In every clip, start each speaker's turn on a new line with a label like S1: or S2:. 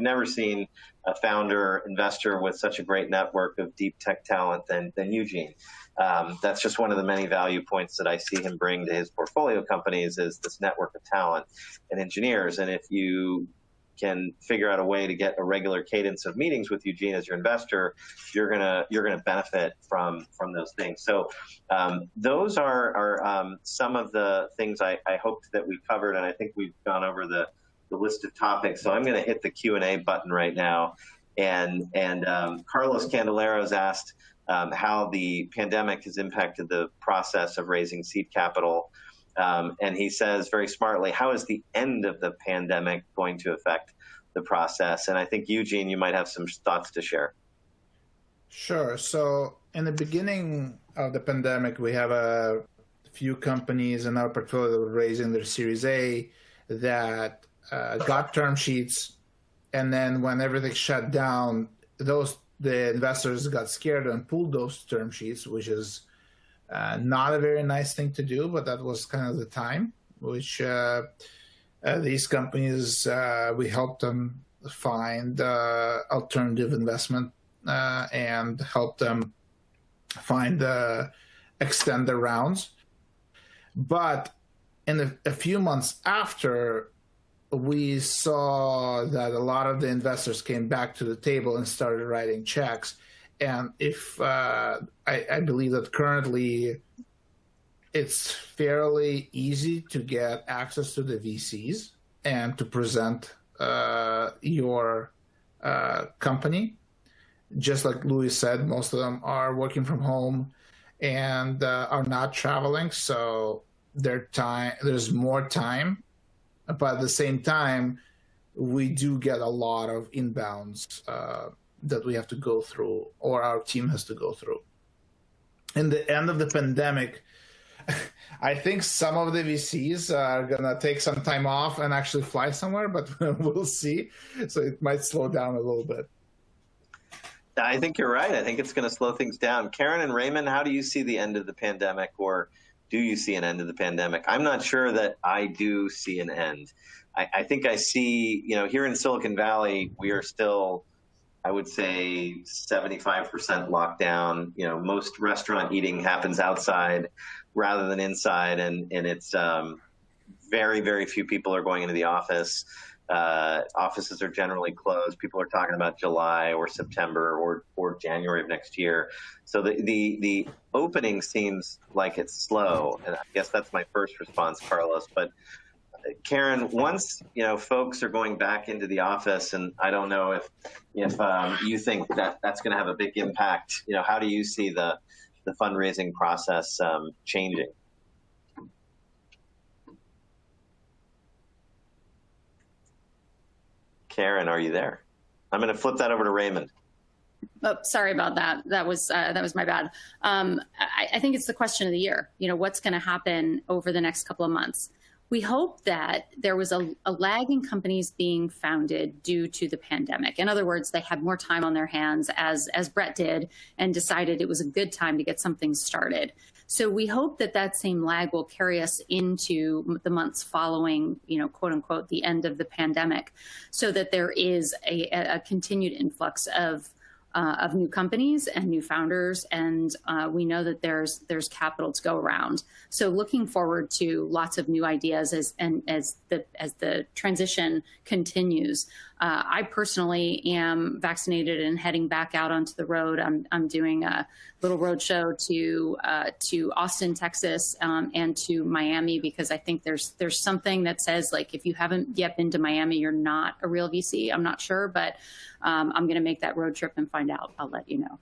S1: I've never seen a founder investor with such a great network of deep tech talent than than Eugene. Um, that's just one of the many value points that I see him bring to his portfolio companies is this network of talent and engineers. And if you can figure out a way to get a regular cadence of meetings with Eugene as your investor, you're gonna you're gonna benefit from from those things. So um, those are are um, some of the things I, I hoped that we covered, and I think we've gone over the the list of topics. So I'm going to hit the Q and A button right now, and and um, Carlos Candelaro's asked. Um, how the pandemic has impacted the process of raising seed capital. Um, and he says very smartly, how is the end of the pandemic going to affect the process? And I think, Eugene, you might have some thoughts to share.
S2: Sure. So, in the beginning of the pandemic, we have a few companies in our portfolio raising their Series A that uh, got term sheets. And then when everything shut down, those the investors got scared and pulled those term sheets, which is uh, not a very nice thing to do, but that was kind of the time which uh, uh, these companies uh, we helped them find uh, alternative investment and help them find extend their rounds. But in a, a few months after we saw that a lot of the investors came back to the table and started writing checks and if uh, I, I, believe that currently it's fairly easy to get access to the VCs and to present uh, your uh, company. Just like Louis said, most of them are working from home and uh, are not traveling, so their time there's more time, but at the same time, we do get a lot of inbounds uh, that we have to go through or our team has to go through. In the end of the pandemic, I think some of the VCs are gonna take some time off and actually fly somewhere, but we'll see. So it might slow down a little bit.
S1: I think you're right. I think it's going to slow things down. Karen and Raymond, how do you see the end of the pandemic, or do you see an end of the pandemic? I'm not sure that I do see an end. I, I think I see, you know, here in Silicon Valley, we are still I would say 75% lockdown. You know, most restaurant eating happens outside rather than inside, and and it's um, very very few people are going into the office. Uh, offices are generally closed. People are talking about July or September or or January of next year. So the the the opening seems like it's slow, and I guess that's my first response, Carlos. But Karen, once you know folks are going back into the office, and I don't know if if um, you think that that's going to have a big impact. You know, how do you see the the fundraising process um, changing? Karen, are you there? I'm going to flip that over to Raymond.
S3: Oh, sorry about that. That was uh, that was my bad. Um, I, I, think it's the question of the year. You know, what's going to happen over the next couple of months? We hope that there was a, a, lag in companies being founded due to the pandemic. In other words, they had more time on their hands, as as Bret did, and decided it was a good time to get something started. So we hope that that same lag will carry us into the months following, you know, quote unquote, the end of the pandemic, so that there is a, a continued influx of uh, of new companies and new founders, and uh, we know that there's there's capital to go around. So looking forward to lots of new ideas as and as the as the transition continues. Uh, I personally am vaccinated and heading back out onto the road. I'm I'm doing a little road show to uh, to Austin, Texas, um, and to Miami because I think there's there's something that says like if you haven't yet been to Miami, you're not a real VC. I'm not sure, but um, I'm going to make that road trip and find out. I'll let you know.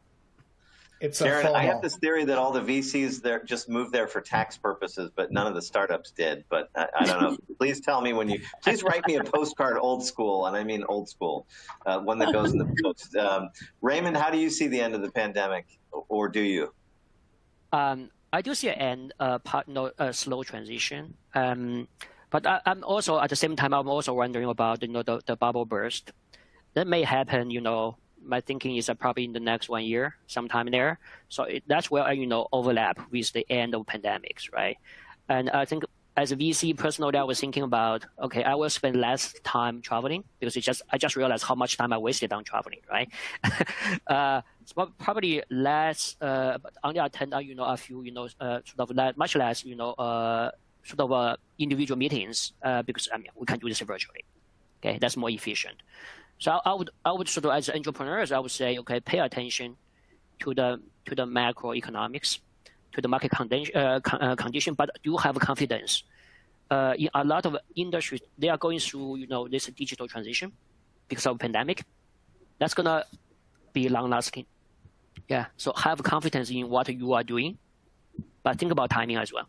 S1: It's Karen, I have this theory that all the VCs there just moved there for tax purposes, but none of the startups did. But I, I don't know. please tell me when you. Please write me a postcard, old school, and I mean old school, uh, one that goes in the post. Um, Raymond, how do you see the end of the pandemic, or do you?
S4: Um, I do see an end, uh, part, no, a slow transition. Um, but I, am also at the same time, I'm also wondering about you know the, the bubble burst that may happen, you know, my thinking is probably in the next one year, sometime there. So it, that's where you know overlap with the end of pandemics, right? And I think as a VC, personally, I was thinking about okay, I will spend less time traveling because it just I just realized how much time I wasted on traveling, right? uh, probably less. Uh, only attend, uh, you know, a few, you know, uh, sort of less, much less, you know, uh, sort of uh, individual meetings uh, because I mean we can do this virtually. Okay, that's more efficient. So I, would I would sort of as entrepreneurs I would say okay, pay attention to the to the macroeconomics to the market condition, uh, uh, condition but do have confidence. Uh, in a lot of industries, they are going through, you know, this digital transition because of pandemic. That's gonna be long lasting. Yeah. So have confidence in what you are doing, but think about timing as well.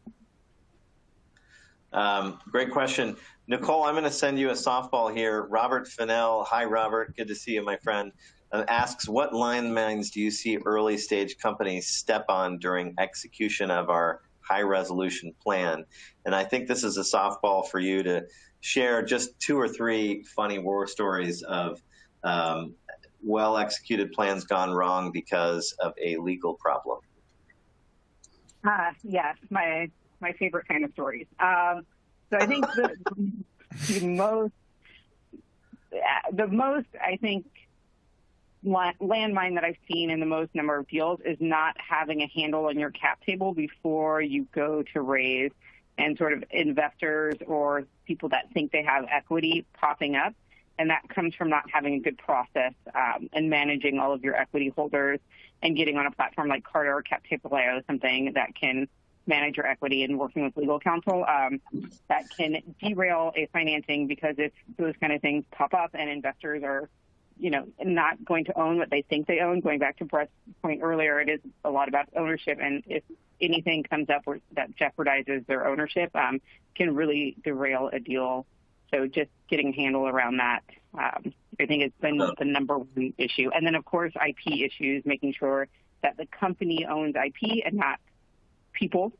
S1: Um, great question. Nicole, I'm going to send you a softball here. Robert Fennell. Hi, Robert. Good to see you, my friend uh, asks, what landmines do you see early stage companies step on during execution of our high resolution plan? And I think this is a softball for you to share just two or three funny war stories of um, well executed plans gone wrong because of a legal problem.
S5: Uh, yes, my my favorite kind of stories. Um, so I think the, the most the most I think landmine that I've seen in the most number of deals is not having a handle on your cap table before you go to raise and sort of investors or people that think they have equity popping up. And that comes from not having a good process um, and managing all of your equity holders and getting on a platform like Carta or CapTable.io, something that can manage your equity and working with legal counsel um, that can derail a financing because if those kind of things pop up and investors are you know, not going to own what they think they own. Going back to Bret's point earlier, it is a lot about ownership, and if anything comes up that jeopardizes their ownership, um, can really derail a deal. So just getting a handle around that, um, I think it's been the number one issue. And then of course IP issues, making sure that the company owns IP and not people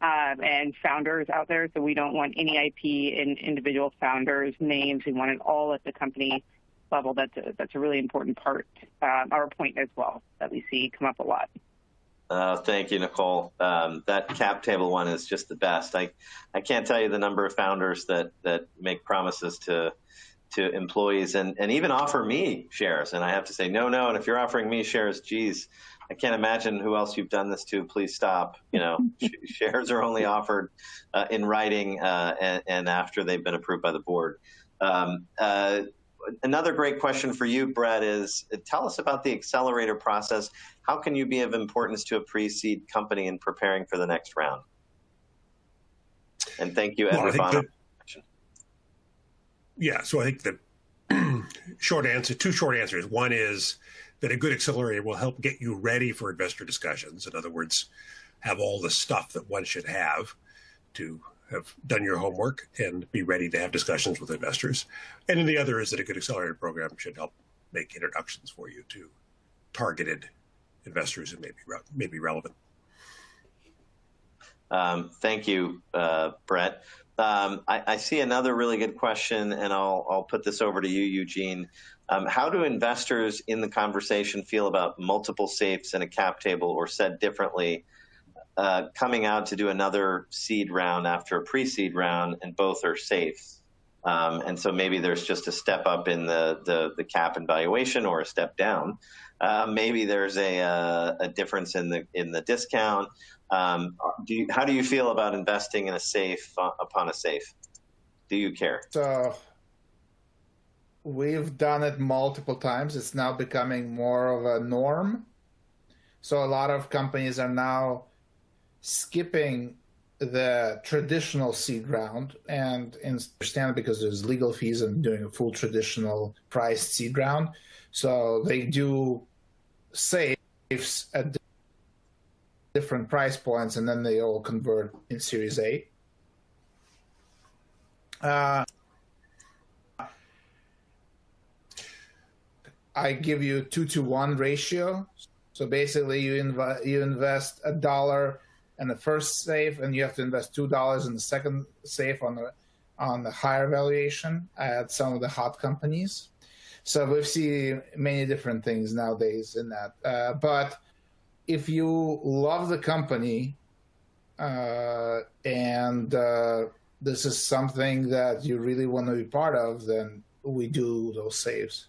S5: uh, and founders out there. So we don't want any IP in individual founders' names. We want it all at the company level, that's a, that's a really important part, uh, our point as well, that we see come up a lot.
S1: Uh, thank you, Nicole. Um, that cap table one is just the best. I, I can't tell you the number of founders that, that make promises to to employees and, and even offer me shares. And I have to say, no, no. And if you're offering me shares, geez, I can't imagine who else you've done this to. Please stop. You know, shares are only offered uh, in writing uh, and, and, after they've been approved by the board. Um, uh, another great question for you, Bret, is tell us about the accelerator process. How can you be of importance to a pre-seed company in preparing for the next round? And thank you, Ed well,
S6: Yeah, so I think the short answer, two short answers. One is that a good accelerator will help get you ready for investor discussions. In other words, have all the stuff that one should have to have done your homework and be ready to have discussions with investors. And then the other is that a good accelerator program should help make introductions for you to targeted investors who may be, re- may be relevant.
S1: Um, thank you, uh, Bret. Um, I, I, see another really good question, and I'll, I'll put this over to you, Eugene. Um, how do investors in the conversation feel about multiple safes in a cap table, or said differently, uh, coming out to do another seed round after a pre-seed round, and both are safe. Um, and so maybe there's just a step up in the the, the cap and valuation, or a step down. Uh, maybe there's a, a, uh, a difference in the in the discount. Um, do you, how do you feel about investing in a safe uh, upon a safe? Do you care?
S2: So we've done it multiple times. It's now becoming more of a norm. So a lot of companies are now skipping the traditional seed round and understand because there's legal fees and doing a full traditional priced seed round. So they do safes at different price points and then they all convert in Series A. Uh, I give you two to one ratio. So basically, you, inv- you invest a dollar and the first safe, and you have to invest two dollars in the second safe on the on the higher valuation at some of the hot companies. So we've seen many different things nowadays in that. Uh, but if you love the company uh, and uh, this is something that you really want to be part of, then we do those safes.